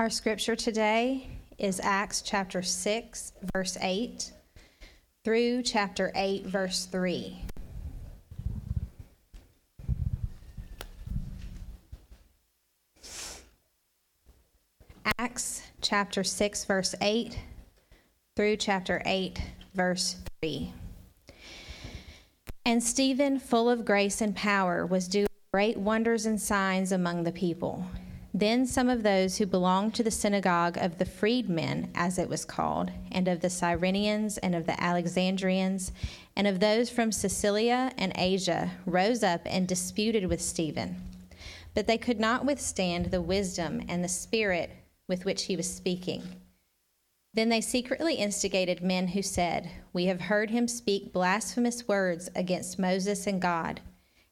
Our scripture today is Acts chapter 6, verse 8 through chapter 8, verse 3. Acts chapter 6, verse 8 through chapter 8, verse 3. And Stephen, full of grace and power, was doing great wonders and signs among the people. Then some of those who belonged to the synagogue of the freedmen, as it was called, and of the Cyrenians, and of the Alexandrians, and of those from Cilicia and Asia, rose up and disputed with Stephen. But they could not withstand the wisdom and the spirit with which he was speaking. Then they secretly instigated men who said, We have heard him speak blasphemous words against Moses and God.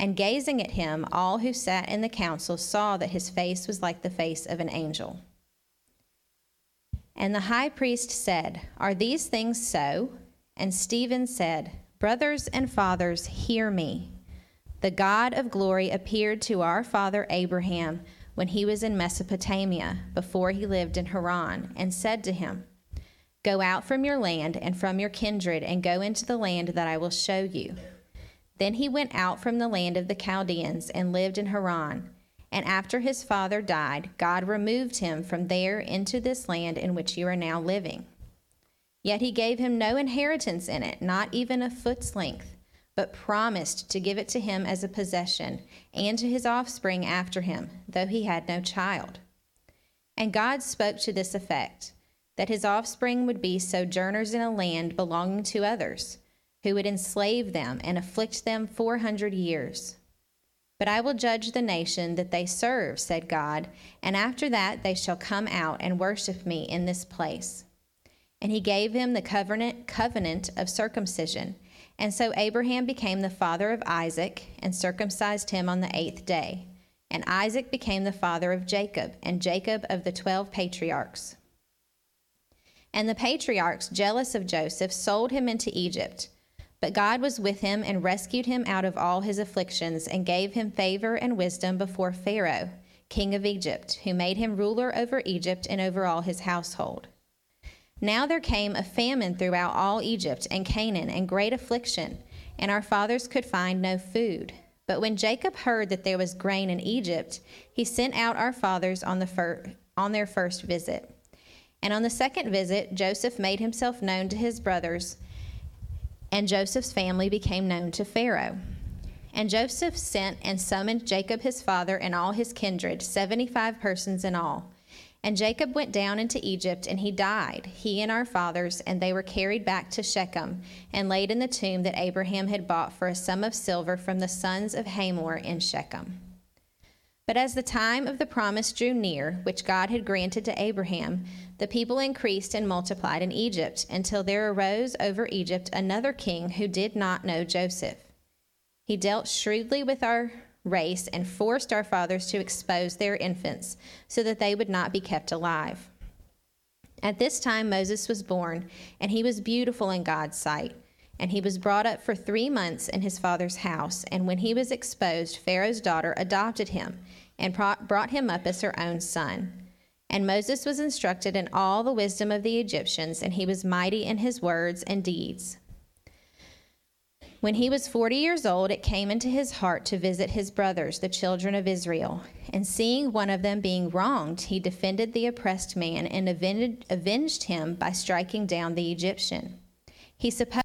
And gazing at him, all who sat in the council saw that his face was like the face of an angel. And the high priest said, Are these things so? And Stephen said, Brothers and fathers, hear me. The God of glory appeared to our father Abraham when he was in Mesopotamia, before he lived in Haran, and said to him, Go out from your land and from your kindred, and go into the land that I will show you. Then he went out from the land of the Chaldeans and lived in Haran. And after his father died, God removed him from there into this land in which you are now living. Yet he gave him no inheritance in it, not even a foot's length, but promised to give it to him as a possession and to his offspring after him, though he had no child. And God spoke to this effect that his offspring would be sojourners in a land belonging to others who would enslave them and afflict them 400 years. But I will judge the nation that they serve, said God, and after that they shall come out and worship me in this place. And he gave him the covenant, covenant of circumcision. And so Abraham became the father of Isaac and circumcised him on the eighth day. And Isaac became the father of Jacob, and Jacob of the twelve patriarchs. And the patriarchs, jealous of Joseph, sold him into Egypt. But God was with him and rescued him out of all his afflictions and gave him favor and wisdom before Pharaoh, king of Egypt, who made him ruler over Egypt and over all his household. Now there came a famine throughout all Egypt and Canaan and great affliction, and our fathers could find no food. But when Jacob heard that there was grain in Egypt, he sent out our fathers on, the fir- on their first visit. And on the second visit, Joseph made himself known to his brothers and Joseph's family became known to Pharaoh. And Joseph sent and summoned Jacob his father and all his kindred, 75 persons in all. And Jacob went down into Egypt, and he died, he and our fathers, and they were carried back to Shechem, and laid in the tomb that Abraham had bought for a sum of silver from the sons of Hamor in Shechem. But as the time of the promise drew near, which God had granted to Abraham, the people increased and multiplied in Egypt until there arose over Egypt another king who did not know Joseph. He dealt shrewdly with our race and forced our fathers to expose their infants so that they would not be kept alive. At this time, Moses was born, and he was beautiful in God's sight. And he was brought up for three months in his father's house. And when he was exposed, Pharaoh's daughter adopted him and brought him up as her own son. And Moses was instructed in all the wisdom of the Egyptians, and he was mighty in his words and deeds. When he was forty years old, it came into his heart to visit his brothers, the children of Israel. And seeing one of them being wronged, he defended the oppressed man and avenged him by striking down the Egyptian. He supposed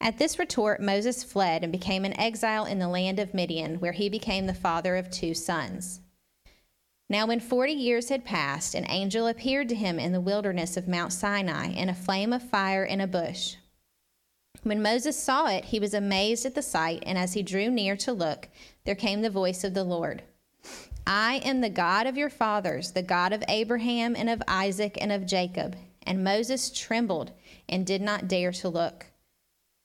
At this retort, Moses fled and became an exile in the land of Midian, where he became the father of two sons. Now, when forty years had passed, an angel appeared to him in the wilderness of Mount Sinai in a flame of fire in a bush. When Moses saw it, he was amazed at the sight, and as he drew near to look, there came the voice of the Lord I am the God of your fathers, the God of Abraham and of Isaac and of Jacob. And Moses trembled and did not dare to look.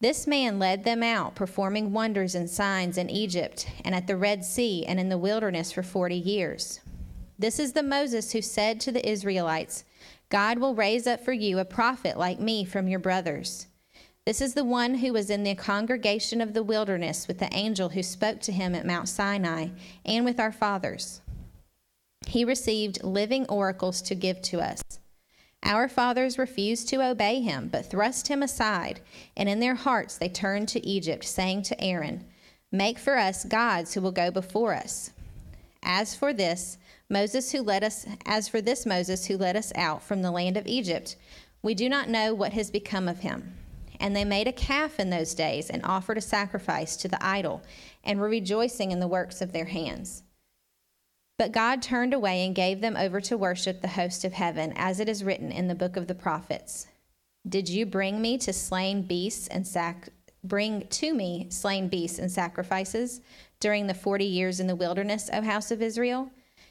This man led them out, performing wonders and signs in Egypt and at the Red Sea and in the wilderness for forty years. This is the Moses who said to the Israelites, God will raise up for you a prophet like me from your brothers. This is the one who was in the congregation of the wilderness with the angel who spoke to him at Mount Sinai and with our fathers. He received living oracles to give to us. Our fathers refused to obey him, but thrust him aside, and in their hearts they turned to Egypt, saying to Aaron, Make for us gods who will go before us. As for this, Moses who led us as for this Moses who led us out from the land of Egypt, we do not know what has become of him. And they made a calf in those days and offered a sacrifice to the idol, and were rejoicing in the works of their hands. But God turned away and gave them over to worship the host of heaven, as it is written in the book of the prophets. Did you bring me to slain beasts and sac- bring to me slain beasts and sacrifices during the 40 years in the wilderness, O house of Israel?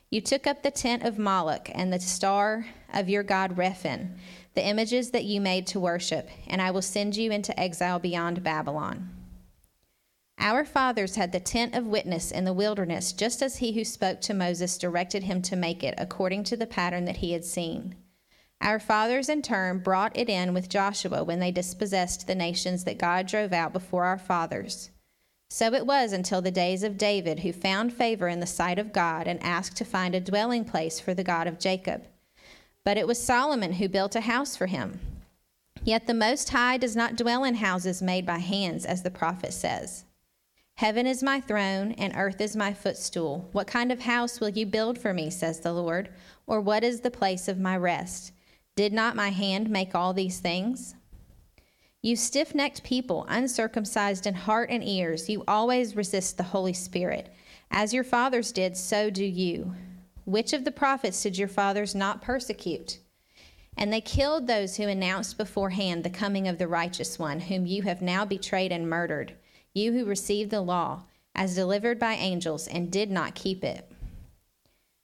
You took up the tent of Moloch and the star of your god Rephan, the images that you made to worship, and I will send you into exile beyond Babylon. Our fathers had the tent of witness in the wilderness, just as he who spoke to Moses directed him to make it, according to the pattern that he had seen. Our fathers, in turn, brought it in with Joshua when they dispossessed the nations that God drove out before our fathers. So it was until the days of David, who found favor in the sight of God and asked to find a dwelling place for the God of Jacob. But it was Solomon who built a house for him. Yet the Most High does not dwell in houses made by hands, as the prophet says. Heaven is my throne, and earth is my footstool. What kind of house will you build for me, says the Lord? Or what is the place of my rest? Did not my hand make all these things? You stiff necked people, uncircumcised in heart and ears, you always resist the Holy Spirit. As your fathers did, so do you. Which of the prophets did your fathers not persecute? And they killed those who announced beforehand the coming of the righteous one, whom you have now betrayed and murdered you who received the law as delivered by angels and did not keep it.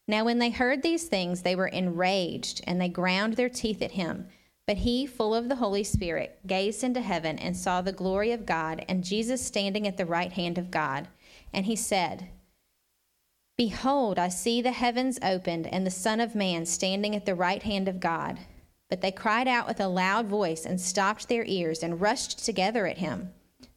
Now, when they heard these things, they were enraged and they ground their teeth at him. But he, full of the Holy Spirit, gazed into heaven and saw the glory of God and Jesus standing at the right hand of God. And he said, Behold, I see the heavens opened and the Son of Man standing at the right hand of God. But they cried out with a loud voice and stopped their ears and rushed together at him.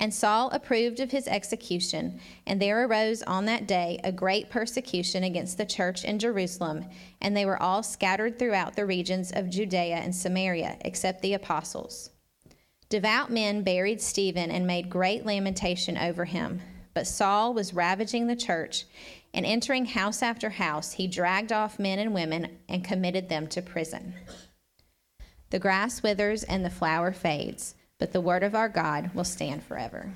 And Saul approved of his execution, and there arose on that day a great persecution against the church in Jerusalem, and they were all scattered throughout the regions of Judea and Samaria, except the apostles. Devout men buried Stephen and made great lamentation over him. But Saul was ravaging the church, and entering house after house, he dragged off men and women and committed them to prison. The grass withers and the flower fades but the word of our God will stand forever.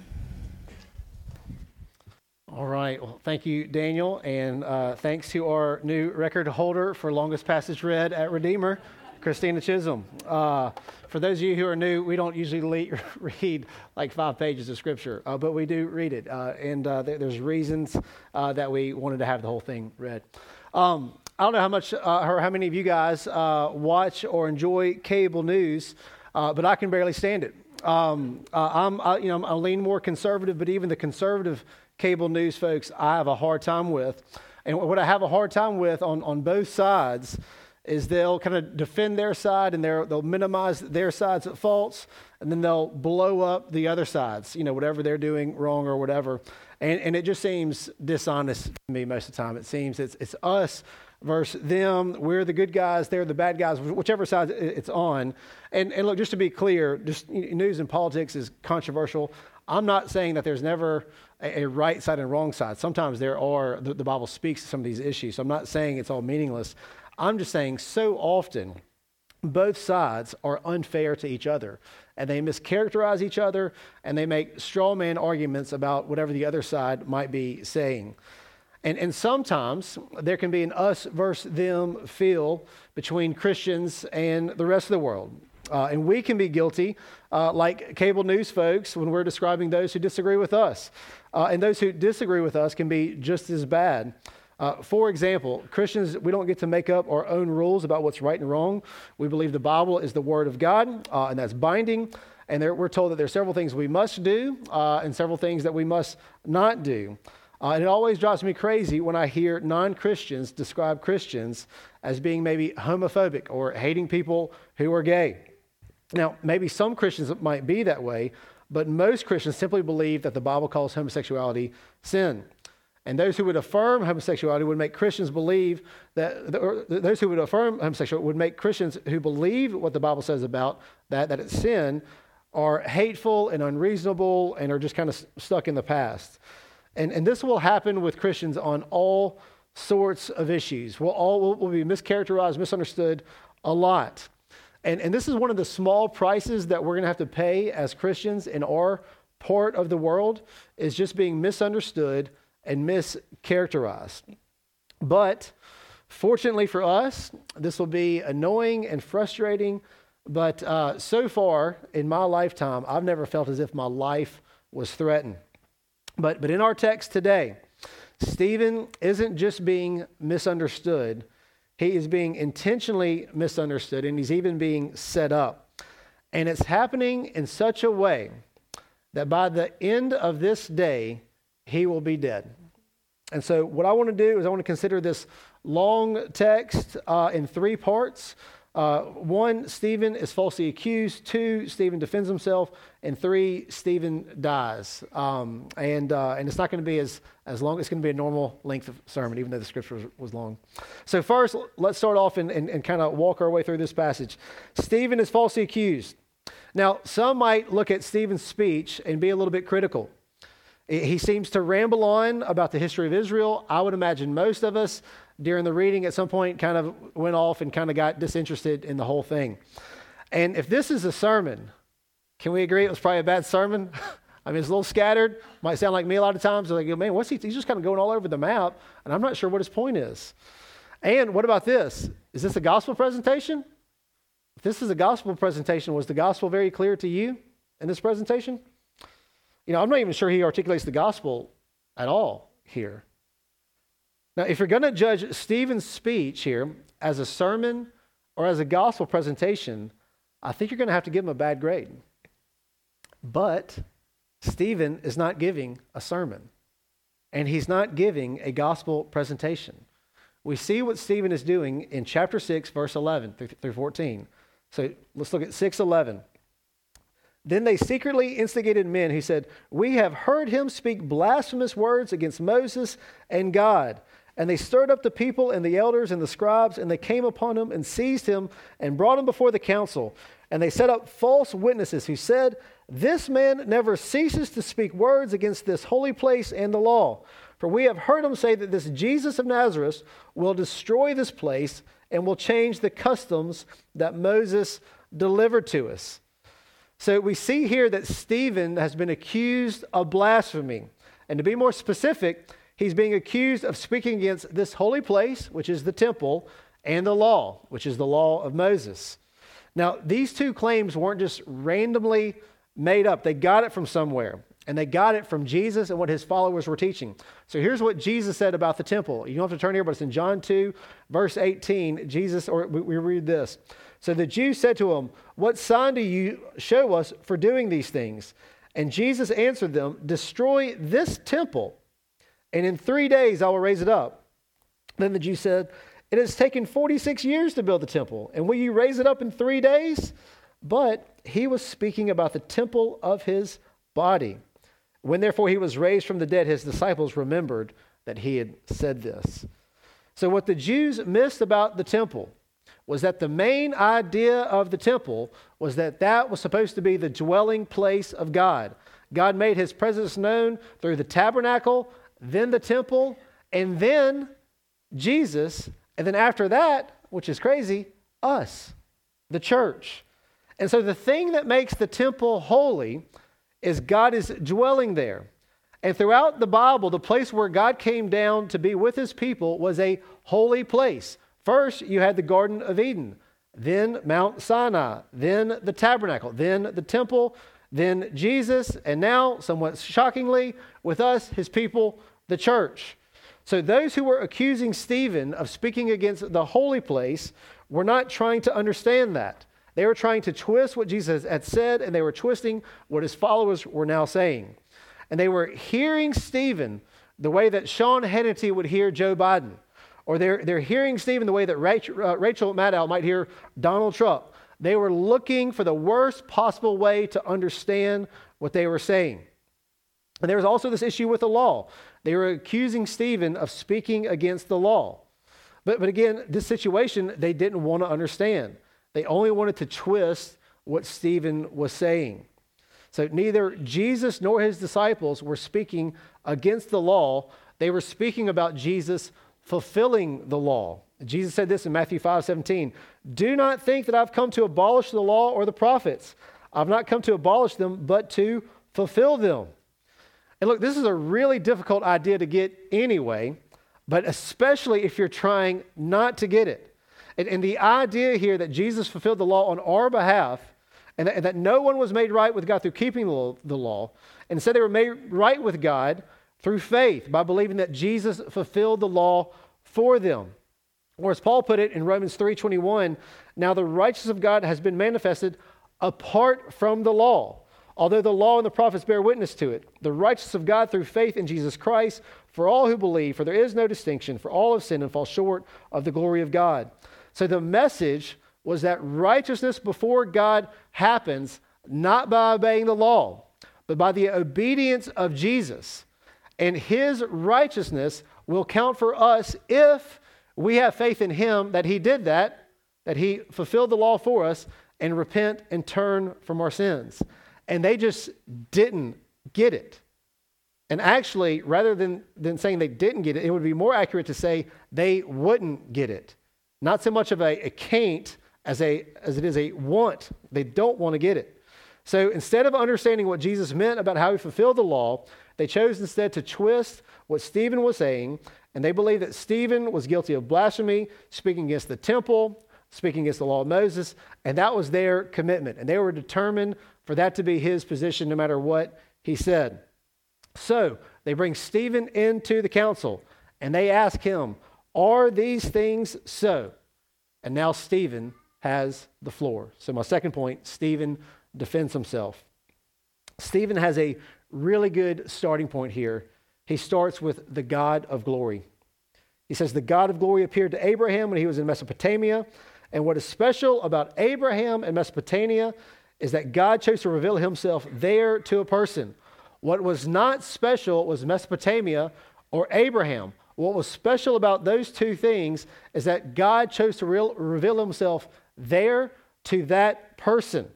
All right. Well, thank you, Daniel, and uh, thanks to our new record holder for longest passage read at Redeemer, Christina Chisholm. Uh, for those of you who are new, we don't usually read like five pages of scripture, uh, but we do read it, uh, and uh, th- there's reasons uh, that we wanted to have the whole thing read. Um, I don't know how much or how many of you guys watch or enjoy cable news, but I can barely stand it. Um, uh, I'm, I, you know, I lean more conservative, but even the conservative cable news folks, I have a hard time with. And what I have a hard time with on, on both sides is they'll kind of defend their side and they'll minimize their side's faults, and then they'll blow up the other sides, you know, whatever they're doing wrong or whatever. And, and it just seems dishonest to me most of the time. It seems it's, it's us versus them. We're the good guys, they're the bad guys, whichever side it's on. And, and look, just to be clear, just news and politics is controversial. I'm not saying that there's never a, a right side and wrong side. Sometimes there are, the, the Bible speaks to some of these issues. So I'm not saying it's all meaningless. I'm just saying so often both sides are unfair to each other and they mischaracterize each other and they make straw man arguments about whatever the other side might be saying. And, and sometimes there can be an us versus them feel between Christians and the rest of the world. Uh, and we can be guilty, uh, like cable news folks, when we're describing those who disagree with us. Uh, and those who disagree with us can be just as bad. Uh, for example, Christians, we don't get to make up our own rules about what's right and wrong. We believe the Bible is the Word of God, uh, and that's binding. And there, we're told that there are several things we must do uh, and several things that we must not do. Uh, it always drives me crazy when I hear non Christians describe Christians as being maybe homophobic or hating people who are gay. Now, maybe some Christians might be that way, but most Christians simply believe that the Bible calls homosexuality sin. And those who would affirm homosexuality would make Christians believe that, those who would affirm homosexuality would make Christians who believe what the Bible says about that, that it's sin, are hateful and unreasonable and are just kind of stuck in the past. And, and this will happen with Christians on all sorts of issues. We'll all will be mischaracterized, misunderstood a lot. And, and this is one of the small prices that we're going to have to pay as Christians in our part of the world is just being misunderstood and mischaracterized. But fortunately for us, this will be annoying and frustrating. But uh, so far in my lifetime, I've never felt as if my life was threatened. But, but in our text today, Stephen isn't just being misunderstood, he is being intentionally misunderstood, and he's even being set up. And it's happening in such a way that by the end of this day, he will be dead. And so, what I want to do is I want to consider this long text uh, in three parts. Uh, one, Stephen is falsely accused. Two, Stephen defends himself. And three, Stephen dies. Um, and, uh, and it's not going to be as, as long, it's going to be a normal length of sermon, even though the scripture was, was long. So, first, let's start off and, and, and kind of walk our way through this passage. Stephen is falsely accused. Now, some might look at Stephen's speech and be a little bit critical. He seems to ramble on about the history of Israel. I would imagine most of us during the reading at some point kind of went off and kind of got disinterested in the whole thing. And if this is a sermon, can we agree it was probably a bad sermon? I mean, it's a little scattered. Might sound like me a lot of times. Like, man, what's he? He's just kind of going all over the map, and I'm not sure what his point is. And what about this? Is this a gospel presentation? If this is a gospel presentation, was the gospel very clear to you in this presentation? You know, I'm not even sure he articulates the gospel at all here. Now, if you're going to judge Stephen's speech here as a sermon or as a gospel presentation, I think you're going to have to give him a bad grade. But Stephen is not giving a sermon, and he's not giving a gospel presentation. We see what Stephen is doing in chapter 6, verse 11 through 14. So let's look at 6 11. Then they secretly instigated men who said, We have heard him speak blasphemous words against Moses and God. And they stirred up the people and the elders and the scribes, and they came upon him and seized him and brought him before the council. And they set up false witnesses who said, This man never ceases to speak words against this holy place and the law. For we have heard him say that this Jesus of Nazareth will destroy this place and will change the customs that Moses delivered to us. So we see here that Stephen has been accused of blasphemy. And to be more specific, he's being accused of speaking against this holy place, which is the temple, and the law, which is the law of Moses. Now, these two claims weren't just randomly made up, they got it from somewhere. And they got it from Jesus and what his followers were teaching. So here's what Jesus said about the temple. You don't have to turn here, but it's in John 2, verse 18. Jesus, or we, read this. So the Jews said to him, What sign do you show us for doing these things? And Jesus answered them, Destroy this temple, and in three days I will raise it up. Then the Jews said, It has taken 46 years to build the temple, and will you raise it up in three days? But he was speaking about the temple of his body. When therefore he was raised from the dead, his disciples remembered that he had said this. So, what the Jews missed about the temple was that the main idea of the temple was that that was supposed to be the dwelling place of God. God made his presence known through the tabernacle, then the temple, and then Jesus. And then after that, which is crazy, us, the church. And so the thing that makes the temple holy is God is dwelling there. And throughout the Bible, the place where God came down to be with his people was a holy place. First, you had the Garden of Eden, then Mount Sinai, then the tabernacle, then the temple, then Jesus, and now, somewhat shockingly, with us, his people, the church. So those who were accusing Stephen of speaking against the holy place were not trying to understand that. They were trying to twist what Jesus had said, and they were twisting what his followers were now saying. And they were hearing Stephen the way that Sean Hannity would hear Joe Biden, or they're, they're hearing Stephen the way that Rachel, uh, Rachel Maddow might hear Donald Trump. They were looking for the worst possible way to understand what they were saying. And there was also this issue with the law. They were accusing Stephen of speaking against the law. But, but again, this situation they didn't want to understand. They only wanted to twist what Stephen was saying. So neither Jesus nor his disciples were speaking against the law, they were speaking about Jesus fulfilling the law. Jesus said this in Matthew 5 17 Do not think that I've come to abolish the law or the prophets. I've not come to abolish them, but to fulfill them. And look, this is a really difficult idea to get anyway, but especially if you're trying not to get it. And, and the idea here that Jesus fulfilled the law on our behalf and that, and that no one was made right with God through keeping the law, the law, and instead they were made right with God through faith by believing that Jesus fulfilled the law for them. Or as Paul put it in Romans 3:21, now the righteousness of God has been manifested apart from the law. Although the law and the prophets bear witness to it, the righteousness of God through faith in Jesus Christ for all who believe, for there is no distinction, for all have sinned and fall short of the glory of God. So the message was that righteousness before God happens not by obeying the law, but by the obedience of Jesus. And his righteousness will count for us if we have faith in him that he did that, that he fulfilled the law for us, and repent and turn from our sins. And they just didn't get it. And actually, rather than, than saying they didn't get it, it would be more accurate to say they wouldn't get it. Not so much of a, a can't as, a, as it is a want. They don't want to get it. So instead of understanding what Jesus meant about how he fulfilled the law, they chose instead to twist what Stephen was saying, and they believed that Stephen was guilty of blasphemy, speaking against the temple, speaking against the law of Moses, and that was their commitment. And they were determined for that to be his position no matter what he said. So they bring Stephen into the council, and they ask him, are these things so? And now Stephen has the floor. So, my second point Stephen defends himself. Stephen has a really good starting point here. He starts with the God of glory. He says, The God of glory appeared to Abraham when he was in Mesopotamia. And what is special about Abraham and Mesopotamia is that God chose to reveal himself there to a person. What was not special was Mesopotamia or Abraham. What was special about those two things is that God chose to reveal himself there to that person.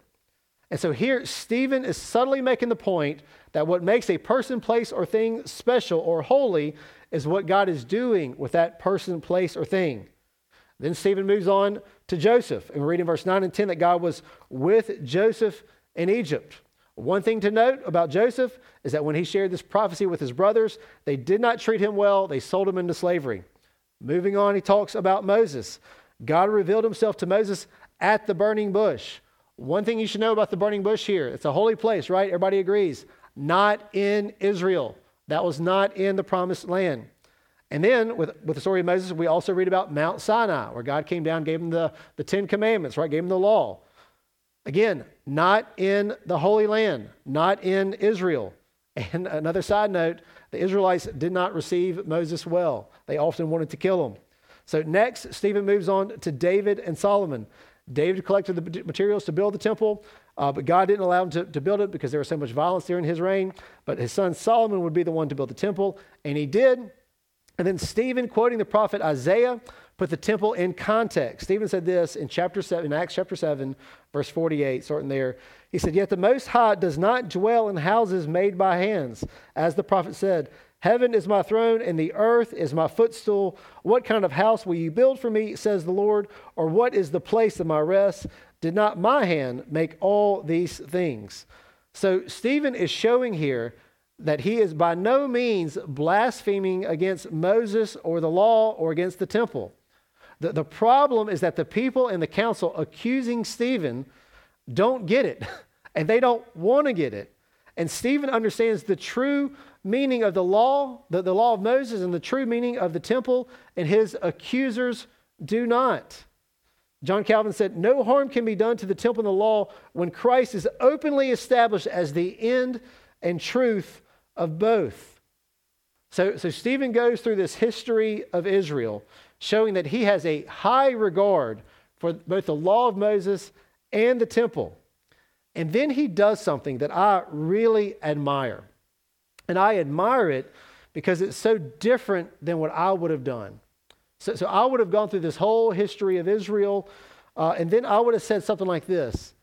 And so here, Stephen is subtly making the point that what makes a person, place, or thing special or holy is what God is doing with that person, place, or thing. Then Stephen moves on to Joseph. And we read in verse 9 and 10 that God was with Joseph in Egypt. One thing to note about Joseph is that when he shared this prophecy with his brothers, they did not treat him well. They sold him into slavery. Moving on, he talks about Moses. God revealed himself to Moses at the burning bush. One thing you should know about the burning bush here it's a holy place, right? Everybody agrees. not in Israel. That was not in the promised land. And then with, with the story of Moses, we also read about Mount Sinai, where God came down, gave him the, the Ten Commandments, right? Gave him the law. Again, not in the Holy Land, not in Israel. And another side note the Israelites did not receive Moses well. They often wanted to kill him. So next, Stephen moves on to David and Solomon. David collected the materials to build the temple, uh, but God didn't allow him to, to build it because there was so much violence during his reign. But his son Solomon would be the one to build the temple, and he did. And then Stephen, quoting the prophet Isaiah, put the temple in context. Stephen said this in chapter 7, in Acts chapter 7, verse 48, starting there. He said, Yet the Most High does not dwell in houses made by hands, as the prophet said. Heaven is my throne, and the earth is my footstool. What kind of house will you build for me, says the Lord? Or what is the place of my rest? Did not my hand make all these things? So Stephen is showing here that he is by no means blaspheming against Moses or the law or against the temple. The, the problem is that the people in the council accusing Stephen don't get it, and they don't want to get it. And Stephen understands the true meaning of the law, the, the law of Moses, and the true meaning of the temple, and his accusers do not. John Calvin said, No harm can be done to the temple and the law when Christ is openly established as the end and truth of both. So, so Stephen goes through this history of Israel, showing that he has a high regard for both the law of Moses and the temple. And then he does something that I really admire. And I admire it because it's so different than what I would have done. So, so I would have gone through this whole history of Israel, uh, and then I would have said something like this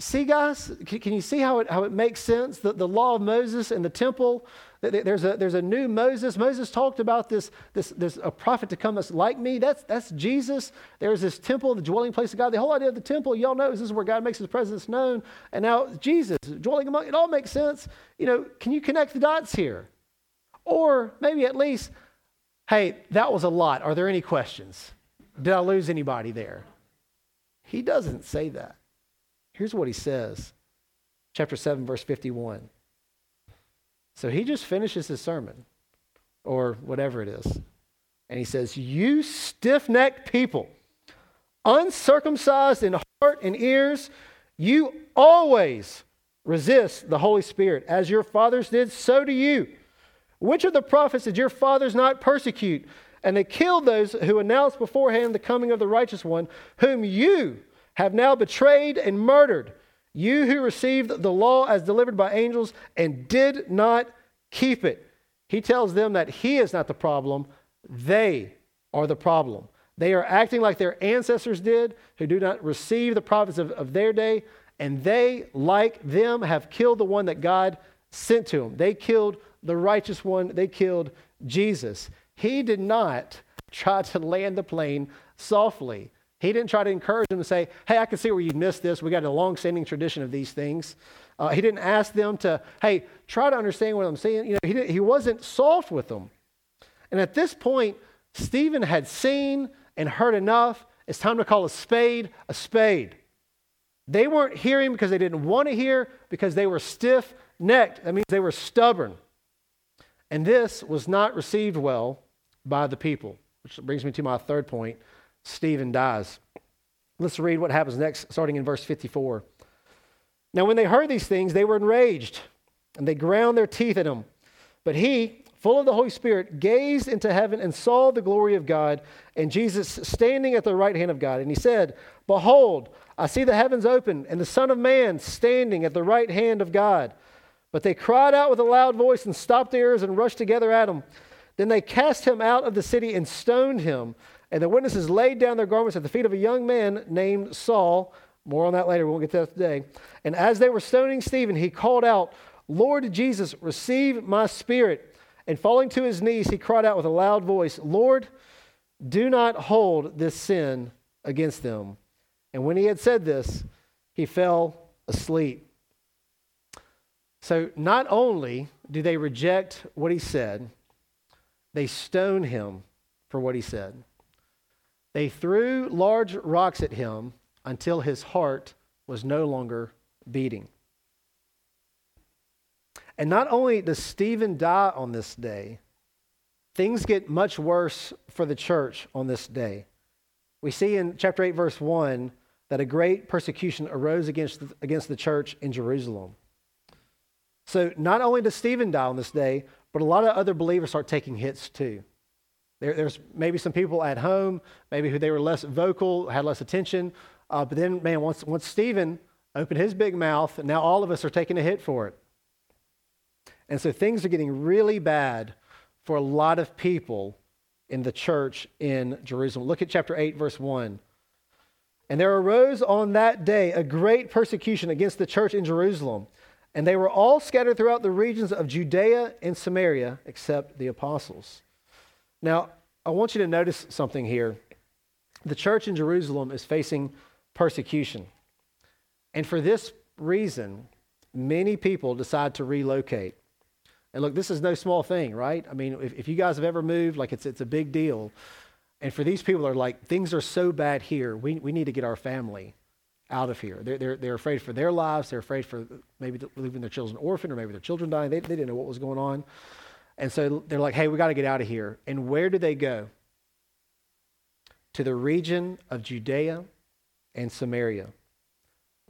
See, guys, can, you see how it, how it makes sense? The, the law of Moses and the temple, there's a, there's a new Moses. Moses talked about this, this, there's a prophet to come that's like me. That's, that's Jesus. There's this temple, the dwelling place of God. The whole idea of the temple, y'all know, is this is where God makes his presence known. And now Jesus, dwelling among, it all makes sense. You know, can you connect the dots here? Or maybe at least, hey, that was a lot. Are there any questions? Did I lose anybody there? He doesn't say that. Here's what he says chapter 7, verse 51. So he just finishes his sermon, or whatever it is. And he says, You stiff necked people, uncircumcised in heart and ears, you always resist the Holy Spirit. As your fathers did, so do you. Which of the prophets did your fathers not persecute? And they killed those who announced beforehand the coming of the righteous one, whom you have now betrayed and murdered. You who received the law as delivered by angels and did not keep it. He tells them that he is not the problem, they are the problem. They are acting like their ancestors did, who do not receive the prophets of, of their day, and they, like them, have killed the one that God sent to them. They killed the righteous one, they killed Jesus. He did not try to land the plane softly. He didn't try to encourage them to say, hey, I can see where you missed this. We got a long standing tradition of these things. Uh, he didn't ask them to, hey, try to understand what I'm saying. You know, he, he wasn't soft with them. And at this point, Stephen had seen and heard enough. It's time to call a spade a spade. They weren't hearing because they didn't want to hear, because they were stiff necked. That means they were stubborn. And this was not received well by the people, which brings me to my third point Stephen dies. Let's read what happens next, starting in verse 54. Now, when they heard these things, they were enraged, and they ground their teeth at him. But he, full of the Holy Spirit, gazed into heaven and saw the glory of God and Jesus standing at the right hand of God. And he said, Behold, I see the heavens open and the Son of Man standing at the right hand of God. But they cried out with a loud voice and stopped their ears and rushed together at him. Then they cast him out of the city and stoned him. And the witnesses laid down their garments at the feet of a young man named Saul. More on that later. We won't get to that today. And as they were stoning Stephen, he called out, Lord Jesus, receive my spirit. And falling to his knees, he cried out with a loud voice, Lord, do not hold this sin against them. And when he had said this, he fell asleep. So not only do they reject what he said, they stone him for what he said. They threw large rocks at him until his heart was no longer beating. And not only does Stephen die on this day, things get much worse for the church on this day. We see in chapter 8, verse 1, that a great persecution arose against against the church in Jerusalem. So not only does Stephen die on this day, but a lot of other believers start taking hits too. There, there's maybe some people at home, maybe who they were less vocal, had less attention. Uh, but then, man, once, once Stephen opened his big mouth, now all of us are taking a hit for it. And so things are getting really bad for a lot of people in the church in Jerusalem. Look at chapter 8, verse 1. And there arose on that day a great persecution against the church in Jerusalem. And they were all scattered throughout the regions of Judea and Samaria, except the apostles. Now, I want you to notice something here. The church in Jerusalem is facing persecution. And for this reason, many people decide to relocate. And look, this is no small thing, right? I mean, if, if you guys have ever moved, like it's, it's a big deal. And for these people, are like, things are so bad here, we, we need to get our family out of here. They're, they're, they're afraid for their lives. They're afraid for maybe leaving their children orphaned or maybe their children dying. They, they didn't know what was going on. And so they're like, hey, we got to get out of here. And where do they go? To the region of Judea and Samaria.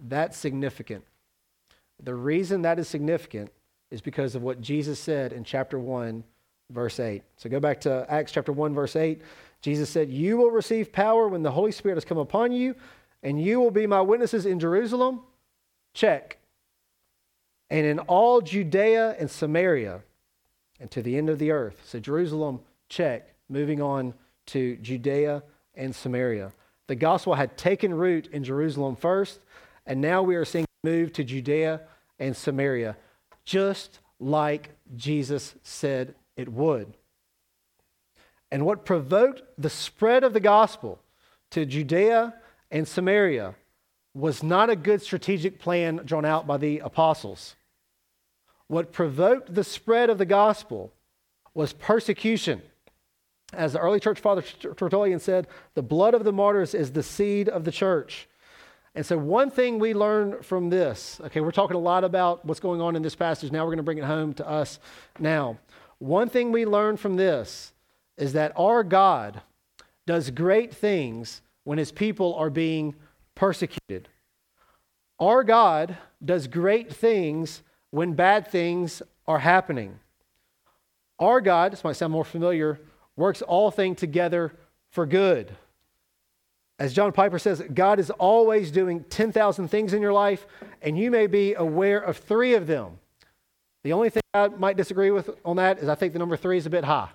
That's significant. The reason that is significant is because of what Jesus said in chapter 1, verse 8. So go back to Acts chapter 1, verse 8. Jesus said, You will receive power when the Holy Spirit has come upon you, and you will be my witnesses in Jerusalem. Check. And in all Judea and Samaria, and to the end of the earth. So Jerusalem, check. Moving on to Judea and Samaria. The gospel had taken root in Jerusalem first, and now we are seeing it move to Judea and Samaria, just like Jesus said it would. And what provoked the spread of the gospel to Judea and Samaria was not a good strategic plan drawn out by the apostles. What provoked the spread of the gospel was persecution. As the early church father Tertullian said, the blood of the martyrs is the seed of the church. And so, one thing we learn from this, okay, we're talking a lot about what's going on in this passage. Now we're going to bring it home to us now. One thing we learn from this is that our God does great things when his people are being persecuted. Our God does great things when bad things are happening. Our God, this might sound more familiar, works all things together for good. As John Piper says, God is always doing 10,000 things in your life, and you may be aware of three of them. The only thing I might disagree with on that is I think the number three is a bit high.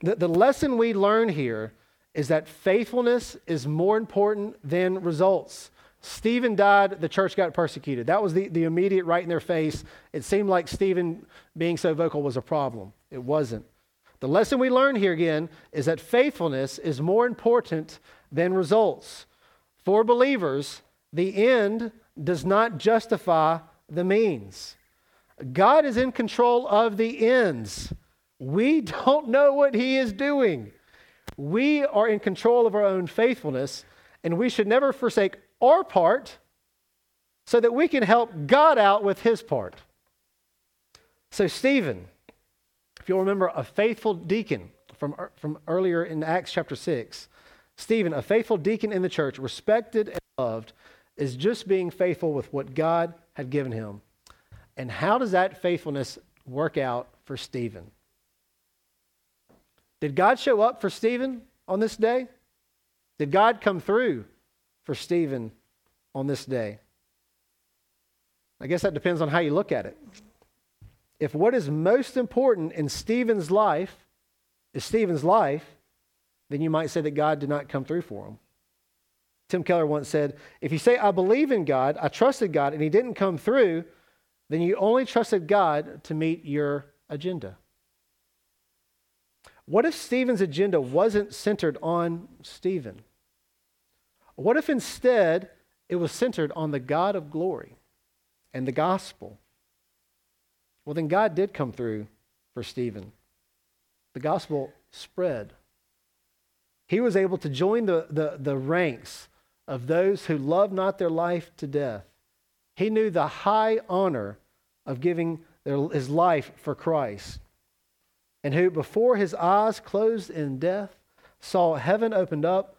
the, the lesson we learn here is that faithfulness is more important than results. Stephen died, the church got persecuted. That was the, the immediate right in their face. It seemed like Stephen being so vocal was a problem. It wasn't. The lesson we learn here again is that faithfulness is more important than results. For believers, the end does not justify the means. God is in control of the ends. We don't know what He is doing. We are in control of our own faithfulness, and we should never forsake our part so that we can help God out with his part. So, Stephen, if you'll remember, a faithful deacon from, er, from earlier in Acts chapter 6, Stephen, a faithful deacon in the church, respected and loved, is just being faithful with what God had given him. And how does that faithfulness work out for Stephen? Did God show up for Stephen on this day? Did God come through for Stephen on this day? I guess that depends on how you look at it. If what is most important in Stephen's life is Stephen's life, then you might say that God did not come through for him. Tim Keller once said, If you say, I believe in God, I trusted God, and he didn't come through, then you only trusted God to meet your agenda. What if Stephen's agenda wasn't centered on Stephen? What if instead it was centered on the God of glory and the gospel? Well, then God did come through for Stephen. The gospel spread. He was able to join the, the, the ranks of those who love not their life to death. He knew the high honor of giving their, his life for Christ, and who, before his eyes closed in death, saw heaven opened up.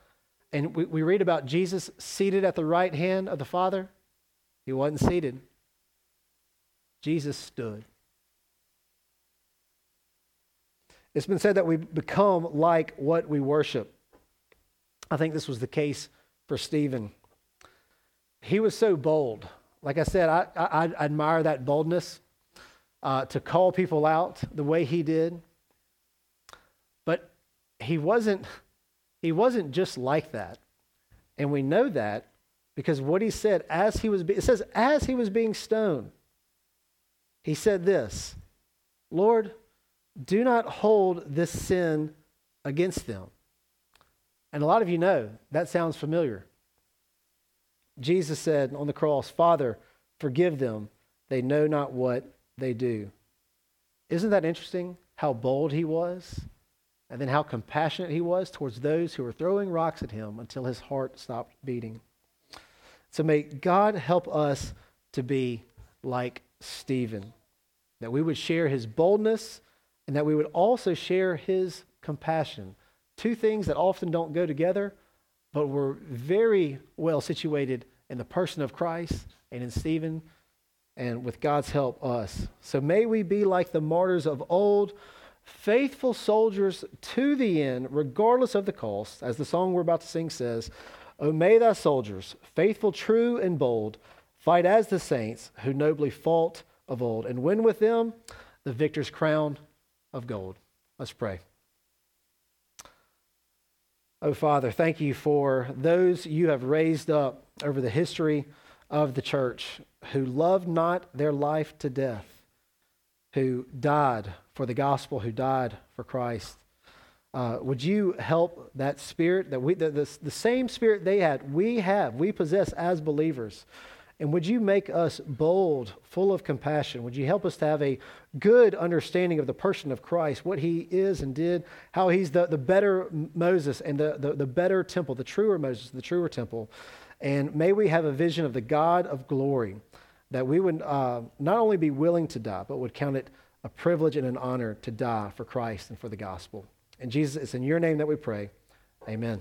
And we, we read about Jesus seated at the right hand of the Father. He wasn't seated, Jesus stood. It's been said that we become like what we worship. I think this was the case for Stephen. He was so bold. Like I said, I, I, I admire that boldness uh, to call people out the way he did. But he wasn't, he wasn't just like that. And we know that because what he said as he was, it says, as he was being stoned, he said this Lord, do not hold this sin against them. And a lot of you know that sounds familiar. Jesus said on the cross, Father, forgive them. They know not what they do. Isn't that interesting how bold he was? And then how compassionate he was towards those who were throwing rocks at him until his heart stopped beating. So may God help us to be like Stephen, that we would share his boldness and that we would also share his compassion. Two things that often don't go together, but were very well situated in the person of Christ and in Stephen, and with God's help, us. So may we be like the martyrs of old, faithful soldiers to the end, regardless of the cost, as the song we're about to sing says. O may thy soldiers, faithful, true, and bold, fight as the saints who nobly fought of old, and win with them the victor's crown of gold. Let's pray. Oh, Father, thank you for those you have raised up over the history of the church who loved not their life to death, who died for the gospel, who died for Christ. Uh, would you help that spirit that we, the, the, the same spirit they had, we have, we possess as believers? And would you make us bold, full of compassion? Would you help us to have a good understanding of the person of Christ, what he is and did, how he's the, the better Moses and the, the, the better temple, the truer Moses, the truer temple? And may we have a vision of the God of glory, that we would uh, not only be willing to die, but would count it a privilege and an honor to die for Christ and for the gospel. And Jesus, it's in your name that we pray. Amen.